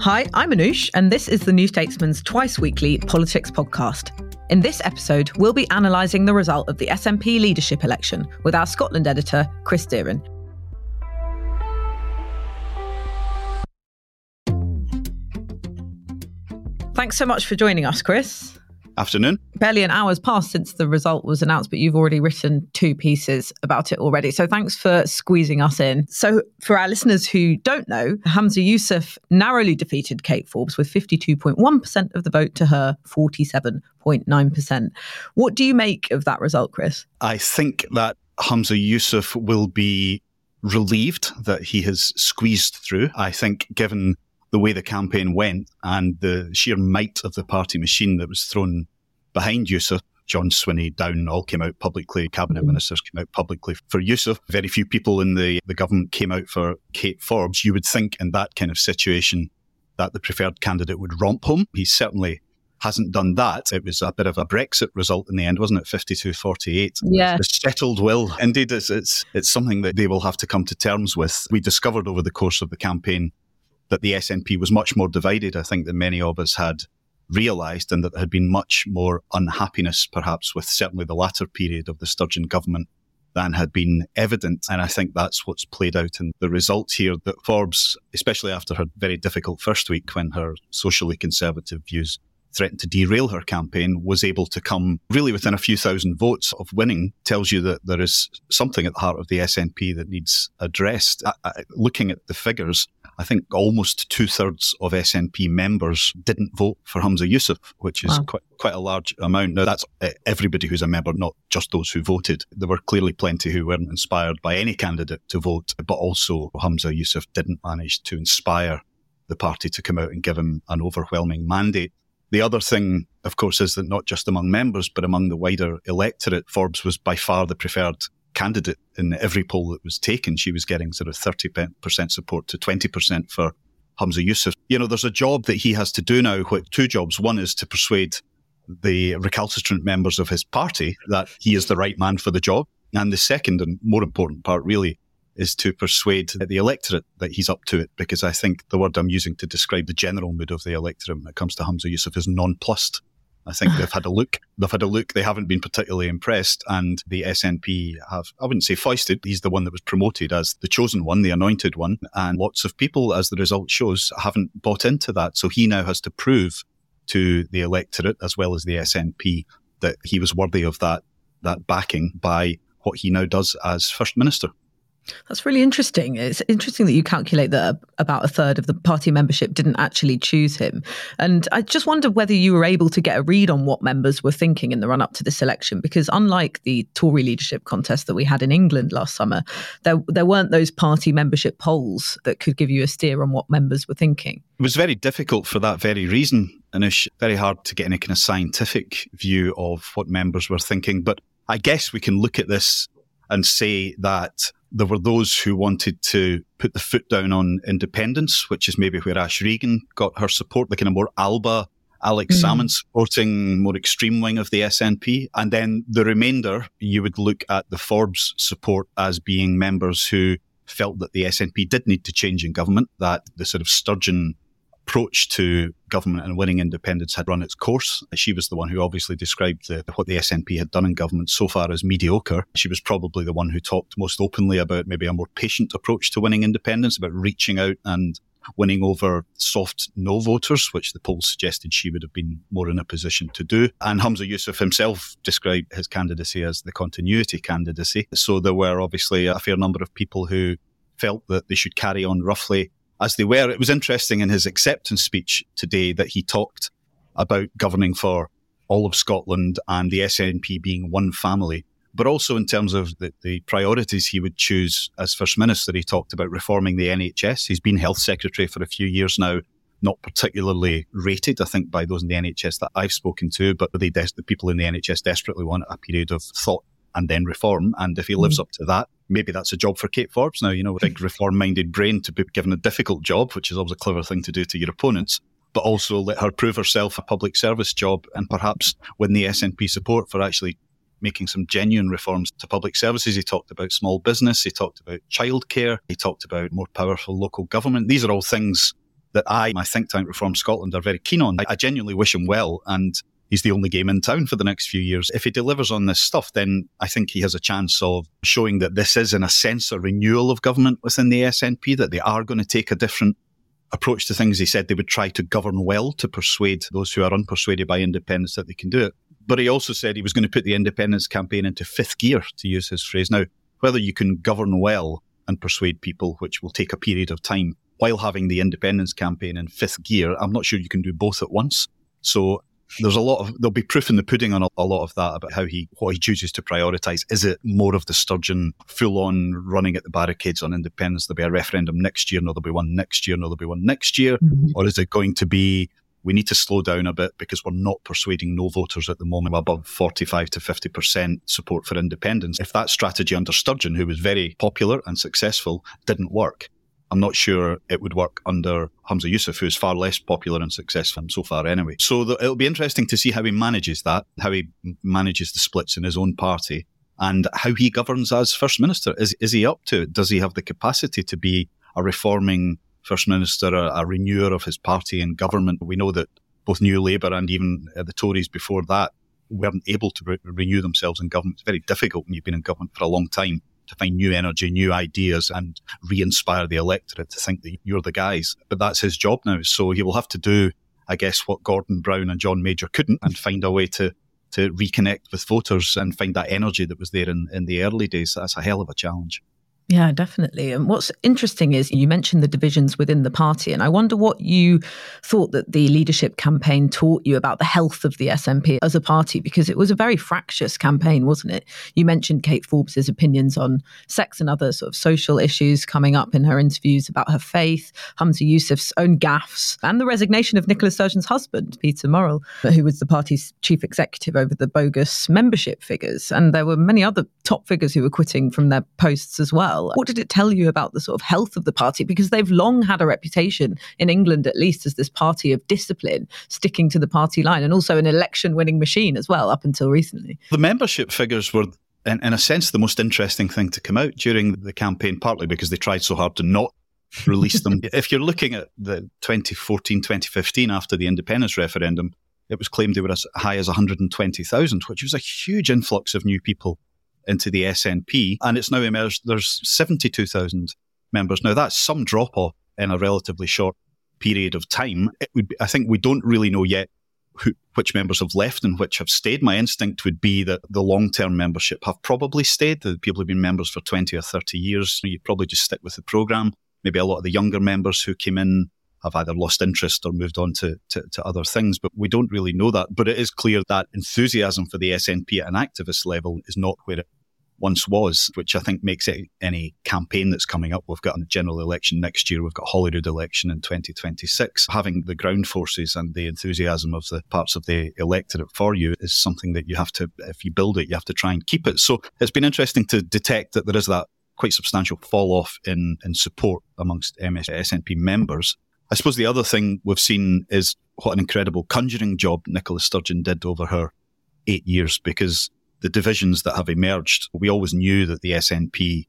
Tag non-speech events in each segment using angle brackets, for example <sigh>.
Hi, I'm Anoosh, and this is the New Statesman's twice weekly politics podcast. In this episode, we'll be analysing the result of the SNP leadership election with our Scotland editor, Chris Deerin. Thanks so much for joining us, Chris. Afternoon. Barely an hour's passed since the result was announced, but you've already written two pieces about it already. So thanks for squeezing us in. So, for our listeners who don't know, Humza Yousaf narrowly defeated Kate Forbes with 52.1% of the vote to her 47.9%. What do you make of that result, Chris? I think that Humza Yousaf will be relieved that he has squeezed through. I think, given the way the campaign went and the sheer might of the party machine that was thrown behind Yousaf. John Swinney, Down all came out publicly. Cabinet Mm. ministers came out publicly for Yousaf. Very few people in the, the government came out for Kate Forbes. You would think in that kind of situation that the preferred candidate would romp home. He certainly hasn't done that. It was a bit of a Brexit result in the end, wasn't it? 52 48. Yeah. The settled will. Indeed, it's, it's, it's something that they will have to come to terms with. We discovered over the course of the campaign that the SNP was much more divided, I think, than many of us had realised, and that there had been much more unhappiness, perhaps, with certainly the latter period of the Sturgeon government than had been evident. And I think that's what's played out in the result here that Forbes, especially after her very difficult first week when her socially conservative views threatened to derail her campaign, was able to come really within a few thousand votes of winning, tells you that there is something at the heart of the SNP that needs addressed. I, I, looking at the figures, I think almost two thirds of SNP members didn't vote for Humza Yousaf, which is Wow. quite quite a large amount. Now that's uh, everybody who's a member, not just those who voted. There were clearly plenty who weren't inspired by any candidate to vote, but also Humza Yousaf didn't manage to inspire the party to come out and give him an overwhelming mandate. The other thing, of course, is that not just among members, but among the wider electorate, Forbes was by far the preferred candidate in every poll that was taken. She was getting sort of 30% support to 20% for Humza Yousaf. You know, there's a job that he has to do now, what, two jobs. One is to persuade the recalcitrant members of his party that he is the right man for the job. And the second and more important part, really, is to persuade the electorate that he's up to it, because I think the word I'm using to describe the general mood of the electorate when it comes to Humza Yousaf is nonplussed. I think they've had a look. They've had a look. They haven't been particularly impressed, and the SNP have, I wouldn't say foisted. He's the one that was promoted as the chosen one, the anointed one, and lots of people, as the result shows, haven't bought into that. So he now has to prove to the electorate as well as the SNP that he was worthy of that that backing by what he now does as first minister. That's really interesting. It's interesting that you calculate that about a third of the party membership didn't actually choose him. And I just wonder whether you were able to get a read on what members were thinking in the run up to this election, because unlike the Tory leadership contest that we had in England last summer, there, there weren't those party membership polls that could give you a steer on what members were thinking. It was very difficult for that very reason, Anoosh. Very hard to get any kind of scientific view of what members were thinking. But I guess we can look at this and say that there were those who wanted to put the foot down on independence, which is maybe where Ash Regan got her support, the kind of more Alba, Alex Mm. Salmond supporting more extreme wing of the SNP. And then the remainder, you would look at the Forbes support as being members who felt that the SNP did need to change in government, that the sort of Sturgeon approach to government and winning independence had run its course. She was the one who obviously described the, what the SNP had done in government so far as mediocre. She was probably the one who talked most openly about maybe a more patient approach to winning independence, about reaching out and winning over soft no voters, which the polls suggested she would have been more in a position to do. And Humza Yousaf himself described his candidacy as the continuity candidacy. So there were obviously a fair number of people who felt that they should carry on roughly as they were. It was interesting in his acceptance speech today that he talked about governing for all of Scotland and the SNP being one family but also in terms of the, the, priorities he would choose as First Minister. He talked about reforming the NHS. He's been Health Secretary for a few years now, not particularly rated, I think, by those in the NHS that I've spoken to, but the, the people in the NHS desperately want a period of thought and then reform. And if he lives mm. up to that, maybe that's a job for Kate Forbes now, you know, a big reform minded brain to be given a difficult job, which is always a clever thing to do to your opponents but also let her prove herself a public service job and perhaps win the SNP support for actually making some genuine reforms to public services. He talked about small business. He talked about childcare. He talked about more powerful local government. These are all things that I, my think tank Reform Scotland, are very keen on. I, I genuinely wish him well. And he's the only game in town for the next few years. If he delivers on this stuff, then I think he has a chance of showing that this is, in a sense, a renewal of government within the SNP, that they are going to take a different approach to things. He said they would try to govern well to persuade those who are unpersuaded by independence that they can do it. But he also said he was going to put the independence campaign into fifth gear, to use his phrase. Now, whether you can govern well and persuade people, which will take a period of time, while having the independence campaign in fifth gear, I'm not sure you can do both at once. So there's a lot of there'll be proof in the pudding on a, a lot of that about how he what he chooses to prioritise. Is it more of the Sturgeon full on running at the barricades on independence? There'll be a referendum next year, no, there'll be one next year, no, there'll be one next year, mm-hmm. or is it going to be we need to slow down a bit because we're not persuading no voters at the moment above 45 to 50% support for independence. If that strategy under Sturgeon, who was very popular and successful, didn't work, I'm not sure it would work under Humza Yousaf, who's far less popular and successful so far anyway. So the, it'll be interesting to see how he manages that, how he manages the splits in his own party, and how he governs as First Minister. Is, is he up to it? Does he have the capacity to be a reforming First Minister, a, a renewer of his party and government. We know that both New Labour and even uh, the Tories before that weren't able to re- renew themselves in government. It's very difficult when you've been in government for a long time to find new energy, new ideas, and re inspire the electorate to think that you're the guys. But that's his job now. So he will have to do, I guess, what Gordon Brown and John Major couldn't and find a way to to reconnect with voters and find that energy that was there in, in the early days. That's a hell of a challenge. Yeah, definitely. And what's interesting is you mentioned the divisions within the party, and I wonder what you thought that the leadership campaign taught you about the health of the SNP as a party, because it was a very fractious campaign, wasn't it? You mentioned Kate Forbes's opinions on sex and other sort of social issues coming up in her interviews about her faith, Humza Yousaf's own gaffes, and the resignation of Nicola Sturgeon's husband, Peter Murrell, who was the party's chief executive over the bogus membership figures. And there were many other top figures who were quitting from their posts as well well. What did it tell you about the sort of health of the party? Because they've long had a reputation, in England at least, as this party of discipline, sticking to the party line, and also an election winning machine as well, up until recently. The membership figures were in, in, a sense, the most interesting thing to come out during the campaign, partly because they tried so hard to not release them. <laughs> if you're looking at the 2014, 2015, after the independence referendum, it was claimed they were as high as 120,000, which was a huge influx of new people into the SNP, and it's now emerged there's 72,000 members. Now, that's some drop off in a relatively short period of time. Be, I think we don't really know yet who, which members have left and which have stayed. My instinct would be that the long term membership have probably stayed. The people who've been members for 20 or 30 years, you probably just stick with the programme. Maybe a lot of the younger members who came in have either lost interest or moved on to, to, to, other things, but we don't really know that. But it is clear that enthusiasm for the SNP at an activist level is not where it once was, which I think makes it any campaign that's coming up. We've got a general election next year. We've got Holyrood election in 2026. Having the ground forces and the enthusiasm of the parts of the electorate for you is something that you have to, if you build it, you have to try and keep it. So it's been interesting to detect that there is that quite substantial fall off in, in support amongst MS, SNP members. I suppose the other thing we've seen is what an incredible conjuring job Nicola Sturgeon did over her eight years because the divisions that have emerged, we always knew that the SNP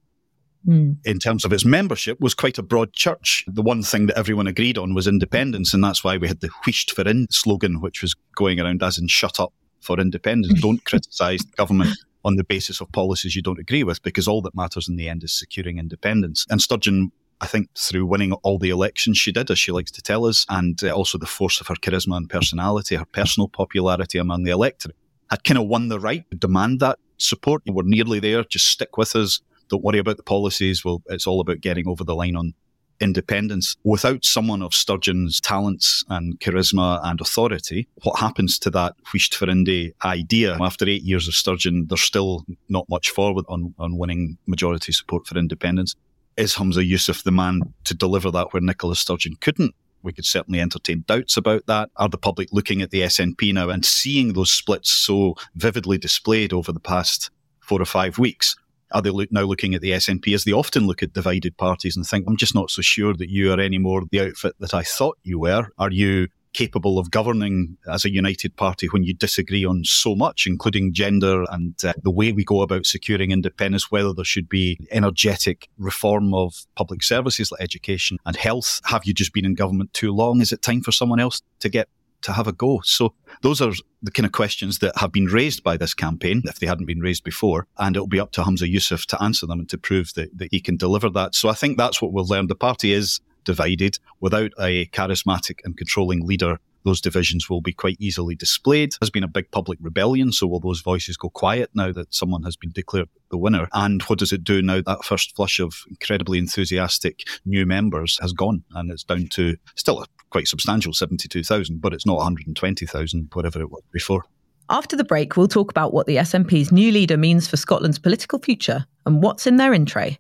mm. in terms of its membership, was quite a broad church. The one thing that everyone agreed on was independence, and that's why we had the Wheesht for In slogan, which was going around as in shut up for independence. <laughs> Don't criticise the government on the basis of policies you don't agree with, because all that matters in the end is securing independence. And Sturgeon I think through winning all the elections she did, as she likes to tell us, and uh, also the force of her charisma and personality, her personal popularity among the electorate, had kind of won the right to demand that support. We're nearly there. Just stick with us. Don't worry about the policies. Well, it's all about getting over the line on independence. Without someone of Sturgeon's talents and charisma and authority, what happens to that Wheesht for Indi idea? After eight years of Sturgeon, there's still not much forward on, on winning majority support for independence. Is Humza Yousaf the man to deliver that where Nicola Sturgeon couldn't? We could certainly entertain doubts about that. Are the public looking at the SNP now and seeing those splits so vividly displayed over the past four or five weeks? Are they now looking at the SNP as they often look at divided parties and think, I'm just not so sure that you are any more the outfit that I thought you were? Are you capable of governing as a united party when you disagree on so much, including gender and uh, the way we go about securing independence, whether there should be energetic reform of public services like education and health. Have you just been in government too long? Is it time for someone else to get to have a go? So those are the kind of questions that have been raised by this campaign, if they hadn't been raised before. And it'll be up to Humza Yousaf to answer them and to prove that, that he can deliver that. So I think that's what we'll learn. The party is divided. Without a charismatic and controlling leader, those divisions will be quite easily displayed. There's been a big public rebellion, so will those voices go quiet now that someone has been declared the winner? And what does it do now that first flush of incredibly enthusiastic new members has gone and it's down to still a quite substantial 72,000, but it's not 120,000, whatever it was before. After the break, we'll talk about what the SNP's new leader means for Scotland's political future and what's in their in tray.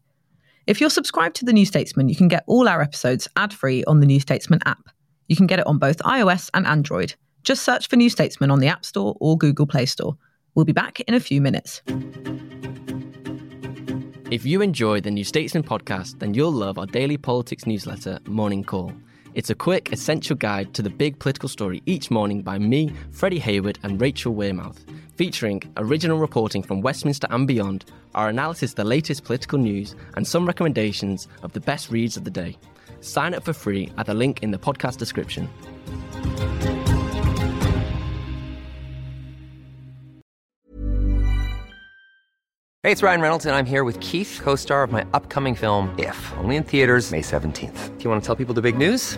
If you're subscribed to The New Statesman, you can get all our episodes ad free on the New Statesman app. You can get it on both iOS and Android. Just search for New Statesman on the App Store or Google Play Store. We'll be back in a few minutes. If you enjoy the New Statesman podcast, then you'll love our daily politics newsletter, Morning Call. It's a quick, essential guide to the big political story each morning by me, Freddie Hayward, and Rachel Wearmouth featuring original reporting from Westminster and beyond, our analysis of the latest political news, and some recommendations of the best reads of the day. Sign up for free at the link in the podcast description. Hey, it's Ryan Reynolds, and I'm here with Keith, co star of my upcoming film, If, only in theaters, May 17th. Do you want to tell people the big news?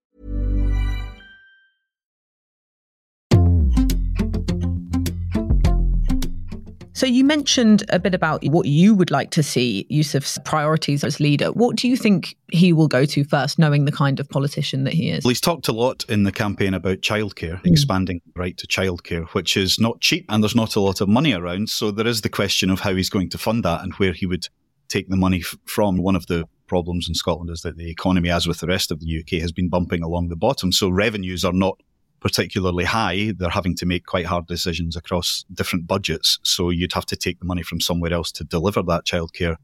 So you mentioned a bit about what you would like to see Yousaf's priorities as leader. What do you think he will go to first, knowing the kind of politician that he is? Well, he's talked a lot in the campaign about childcare, mm. expanding the right to childcare, which is not cheap and there's not a lot of money around. So there is the question of how he's going to fund that and where he would take the money f- from. One of the problems in Scotland is that the economy, as with the rest of the UK, has been bumping along the bottom. So revenues are not particularly high, they're having to make quite hard decisions across different budgets. So you'd have to take the money from somewhere else to deliver that childcare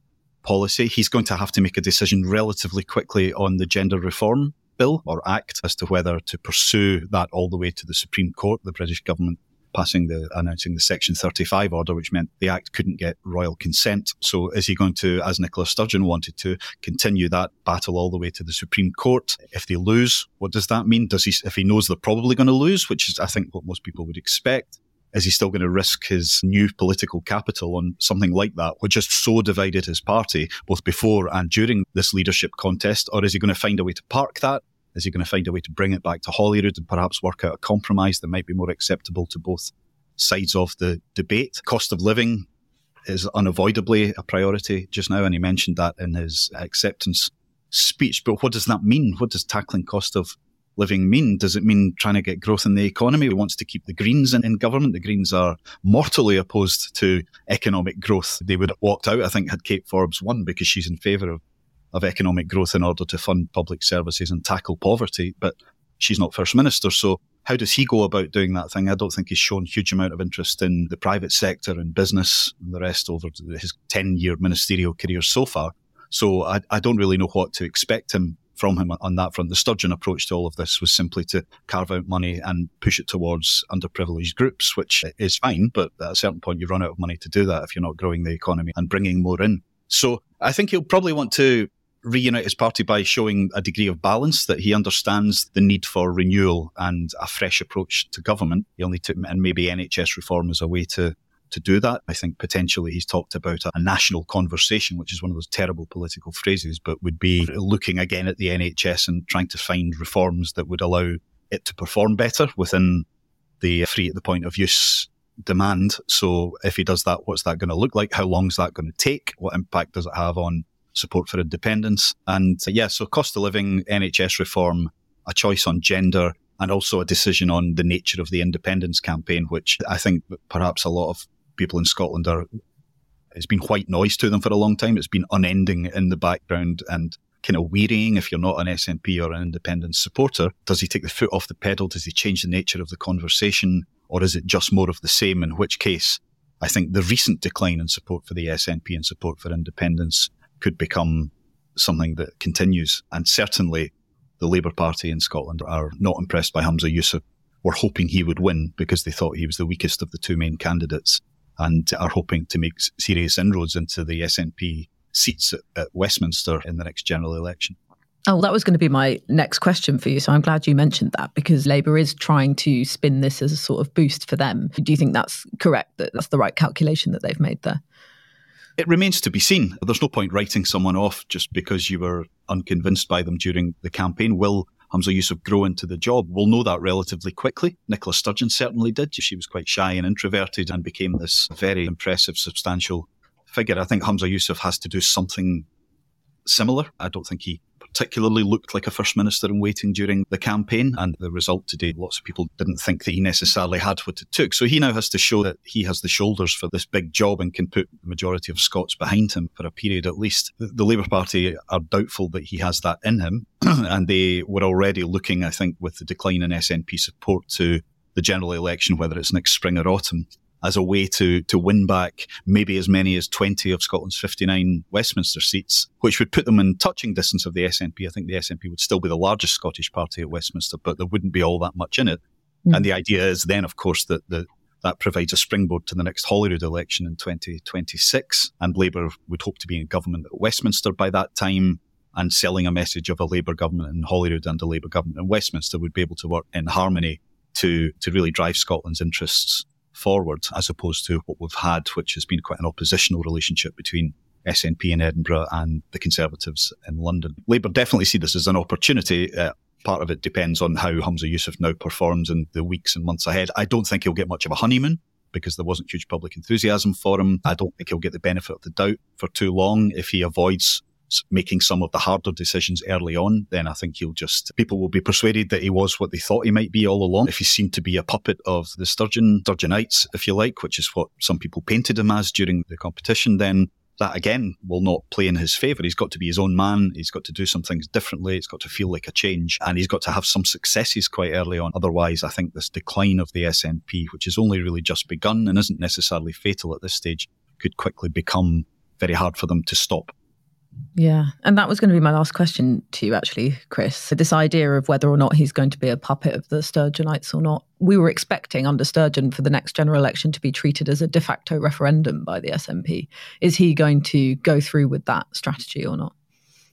policy. He's going to have to make a decision relatively quickly on the gender reform bill or act as to whether to pursue that all the way to the Supreme Court. The British government passing the announcing the Section 35 order, which meant the Act couldn't get royal consent. So is he going to, as Nicola Sturgeon wanted to, continue that battle all the way to the Supreme Court? If they lose, what does that mean? Does he, if he knows they're probably going to lose, which is I think what most people would expect, is he still going to risk his new political capital on something like that, which has so divided his party both before and during this leadership contest? Or is he going to find a way to park that? Is he going to find a way to bring it back to Holyrood and perhaps work out a compromise that might be more acceptable to both sides of the debate? Cost of living is unavoidably a priority just now, and he mentioned that in his acceptance speech. But what does that mean? What does tackling cost of living mean? Does it mean trying to get growth in the economy? He wants to keep the Greens in, in, government. The Greens are mortally opposed to economic growth. They would have walked out, I think, had Kate Forbes won because she's in favour of of economic growth in order to fund public services and tackle poverty. But she's not First Minister. So how does he go about doing that thing? I don't think he's shown huge amount of interest in the private sector and business and the rest over his 10 year ministerial career so far. So I, I don't really know what to expect him from him on that front. The Sturgeon approach to all of this was simply to carve out money and push it towards underprivileged groups, which is fine. But at a certain point, you run out of money to do that if you're not growing the economy and bringing more in. So I think he'll probably want to reunite his party by showing a degree of balance that he understands the need for renewal and a fresh approach to government. He'll need to, and maybe NHS reform as a way to to do that. I think potentially he's talked about a, national conversation, which is one of those terrible political phrases, but would be looking again at the NHS and trying to find reforms that would allow it to perform better within the free at the point of use demand. So if he does that, what's that going to look like? How long is that going to take? What impact does it have on support for independence? And uh, yeah, so cost of living, NHS reform, a choice on gender, and also a decision on the nature of the independence campaign, which I think perhaps a lot of people in Scotland are, it's been white noise to them for a long time. It's been unending in the background and kind of wearying if you're not an SNP or an independent supporter. Does he take the foot off the pedal? Does he change the nature of the conversation? Or is it just more of the same? In which case, I think the recent decline in support for the SNP and support for independence could become something that continues. And certainly the Labour Party in Scotland are not impressed by Humza Yousaf. Were hoping he would win because they thought he was the weakest of the two main candidates and are hoping to make serious inroads into the SNP seats at, at Westminster in the next general election. Oh, that was going to be my next question for you. So I'm glad you mentioned that because Labour is trying to spin this as a sort of boost for them. Do you think that's correct? That that's the right calculation that they've made there? It remains to be seen. There's no point writing someone off just because you were unconvinced by them during the campaign. Will Humza Yousaf grow into the job. We'll know that relatively quickly. Nicola Sturgeon certainly did. She was quite shy and introverted and became this very impressive, substantial figure. I think Humza Yousaf has to do something similar. I don't think he particularly looked like a first minister in waiting during the campaign. And the result today, lots of people didn't think that he necessarily had what it took. So he now has to show that he has the shoulders for this big job and can put the majority of Scots behind him for a period at least. The, Labour Party are doubtful that he has that in him. <clears throat> and they were already looking, I think, with the decline in SNP support to the general election, whether it's next spring or autumn, as a way to to win back maybe as many as 20 of Scotland's 59 Westminster seats, which would put them in touching distance of the SNP. I think the SNP would still be the largest Scottish party at Westminster, but there wouldn't be all that much in it. Mm. And the idea is then, of course, that the that provides a springboard to the next Holyrood election in 2026. And Labour would hope to be in government at Westminster by that time. And selling a message of a Labour government in Holyrood and a Labour government in Westminster would be able to work in harmony to, to really drive Scotland's interests forward, as opposed to what we've had, which has been quite an oppositional relationship between SNP in Edinburgh and the Conservatives in London. Labour definitely see this as an opportunity. Uh, part of it depends on how Humza Yousaf now performs in the weeks and months ahead. I don't think he'll get much of a honeymoon because there wasn't huge public enthusiasm for him. I don't think he'll get the benefit of the doubt for too long if he avoids making some of the harder decisions early on, then I think he'll just, people will be persuaded that he was what they thought he might be all along. If he seemed to be a puppet of the Sturgeon, Sturgeonites, if you like, which is what some people painted him as during the competition, then that again will not play in his favour. He's got to be his own man. He's got to do some things differently. It's got to feel like a change and he's got to have some successes quite early on. Otherwise, I think this decline of the SNP, which has only really just begun and isn't necessarily fatal at this stage, could quickly become very hard for them to stop. Yeah. And that was going to be my last question to you, actually, Chris. So, this idea of whether or not he's going to be a puppet of the Sturgeonites or not, we were expecting under Sturgeon for the next general election to be treated as a de facto referendum by the SNP. Is he going to go through with that strategy or not?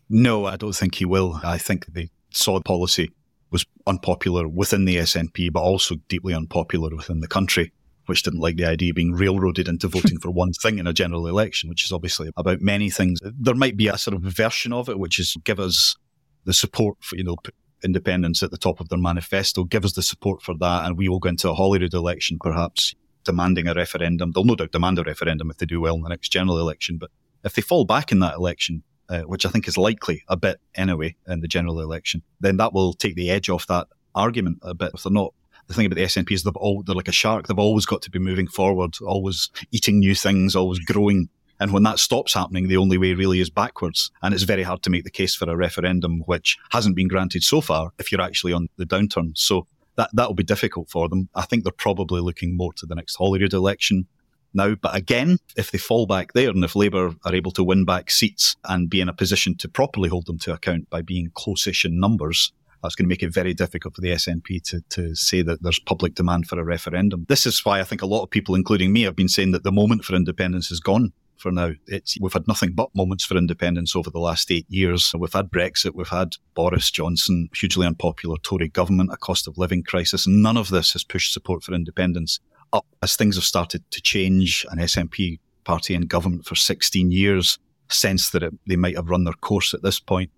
No, I don't think he will. I think the Sod policy was unpopular within the SNP, but also deeply unpopular within the country which didn't like the idea of being railroaded into voting for one thing in a general election, which is obviously about many things. There might be a sort of version of it, which is give us the support for, you know, independence at the top of their manifesto, give us the support for that, and we will go into a Holyrood election, perhaps demanding a referendum. They'll no doubt demand a referendum if they do well in the next general election, but if they fall back in that election, uh, which I think is likely a bit anyway in the general election, then that will take the edge off that argument a bit. If they're not the thing about the SNP is they've all, they're like a shark. They've always got to be moving forward, always eating new things, always growing And when that stops happening, the only way really is backwards. And it's very hard to make the case for a referendum which hasn't been granted so far if you're actually on the downturn. So that, that'll be difficult for them. I think they're probably looking more to the next Holyrood election now. But again, if they fall back there and if Labour are able to win back seats and be in a position to properly hold them to account by being close-ish in numbers, that's going to make it very difficult for the SNP to, to say that there's public demand for a referendum. This is why I think a lot of people, including me, have been saying that the moment for independence is gone for now. It's, we've had nothing but moments for independence over the last eight years. We've had Brexit, we've had Boris Johnson, hugely unpopular Tory government, a cost of living crisis. None of this has pushed support for independence up as things have started to change. An SNP party in government for 16 years sense that it, they might have run their course at this point.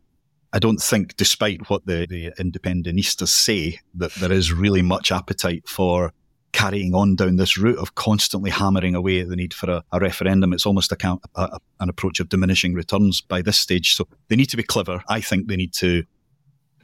I don't think, despite what the, the independentistas say, that there is really much appetite for carrying on down this route of constantly hammering away at the need for a, a referendum. It's almost a, a, an approach of diminishing returns by this stage. So they need to be clever. I think they need to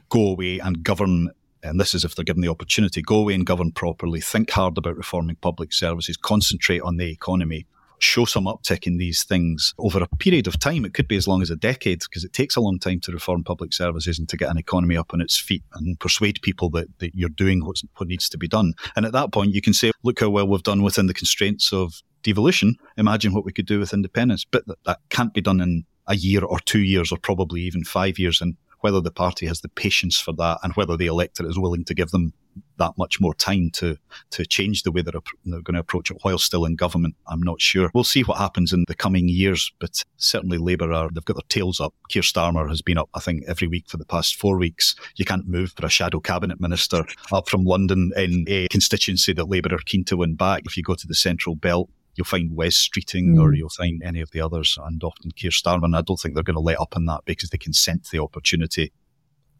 go away and govern. And this is if they're given the opportunity, go away and govern properly, think hard about reforming public services, concentrate on the economy, show some uptick in these things over a period of time. It could be as long as a decade because it takes a long time to reform public services and to get an economy up on its feet and persuade people that, that you're doing what needs to be done. And at that point, you can say, look how well we've done within the constraints of devolution. Imagine what we could do with independence. But that, that can't be done in a year or two years or probably even five years. And whether the party has the patience for that and whether the electorate is willing to give them that much more time to to change the way they're, they're going to approach it while still in government. I'm not sure. We'll see what happens in the coming years, but certainly Labour are they've got their tails up. Keir Starmer has been up, I think, every week for the past four weeks. You can't move for a shadow cabinet minister up from London in a constituency that Labour are keen to win back. If you go to the Central Belt, you'll find Wes Streeting mm. or you'll find any of the others, and often Keir Starmer. I don't think they're going to let up on that because they can sense the opportunity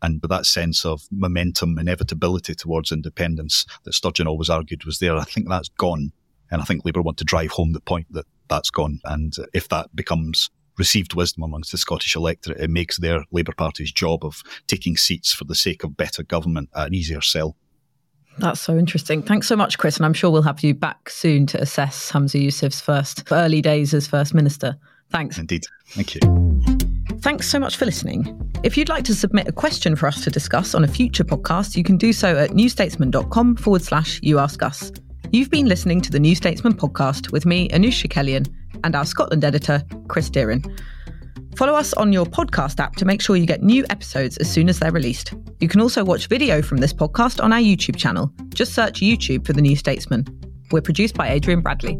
and but that sense of momentum, inevitability towards independence that Sturgeon always argued was there, I think that's gone. And I think Labour want to drive home the point that that's gone. And if that becomes received wisdom amongst the Scottish electorate, it makes their Labour Party's job of taking seats for the sake of better government an easier sell. That's so interesting. Thanks so much, Chris. And I'm sure we'll have you back soon to assess Humza Yousaf's first early days as First Minister. Thanks. Indeed. Thank you. Thanks so much for listening. If you'd like to submit a question for us to discuss on a future podcast, you can do so at newstatesman.com forward slash you ask us. You've been listening to the New Statesman podcast with me, Anoosh Chakelian, and our Scotland editor, Chris Deerin. Follow us on your podcast app to make sure you get new episodes as soon as they're released. You can also watch video from this podcast on our YouTube channel. Just search YouTube for The New Statesman. We're produced by Adrian Bradley.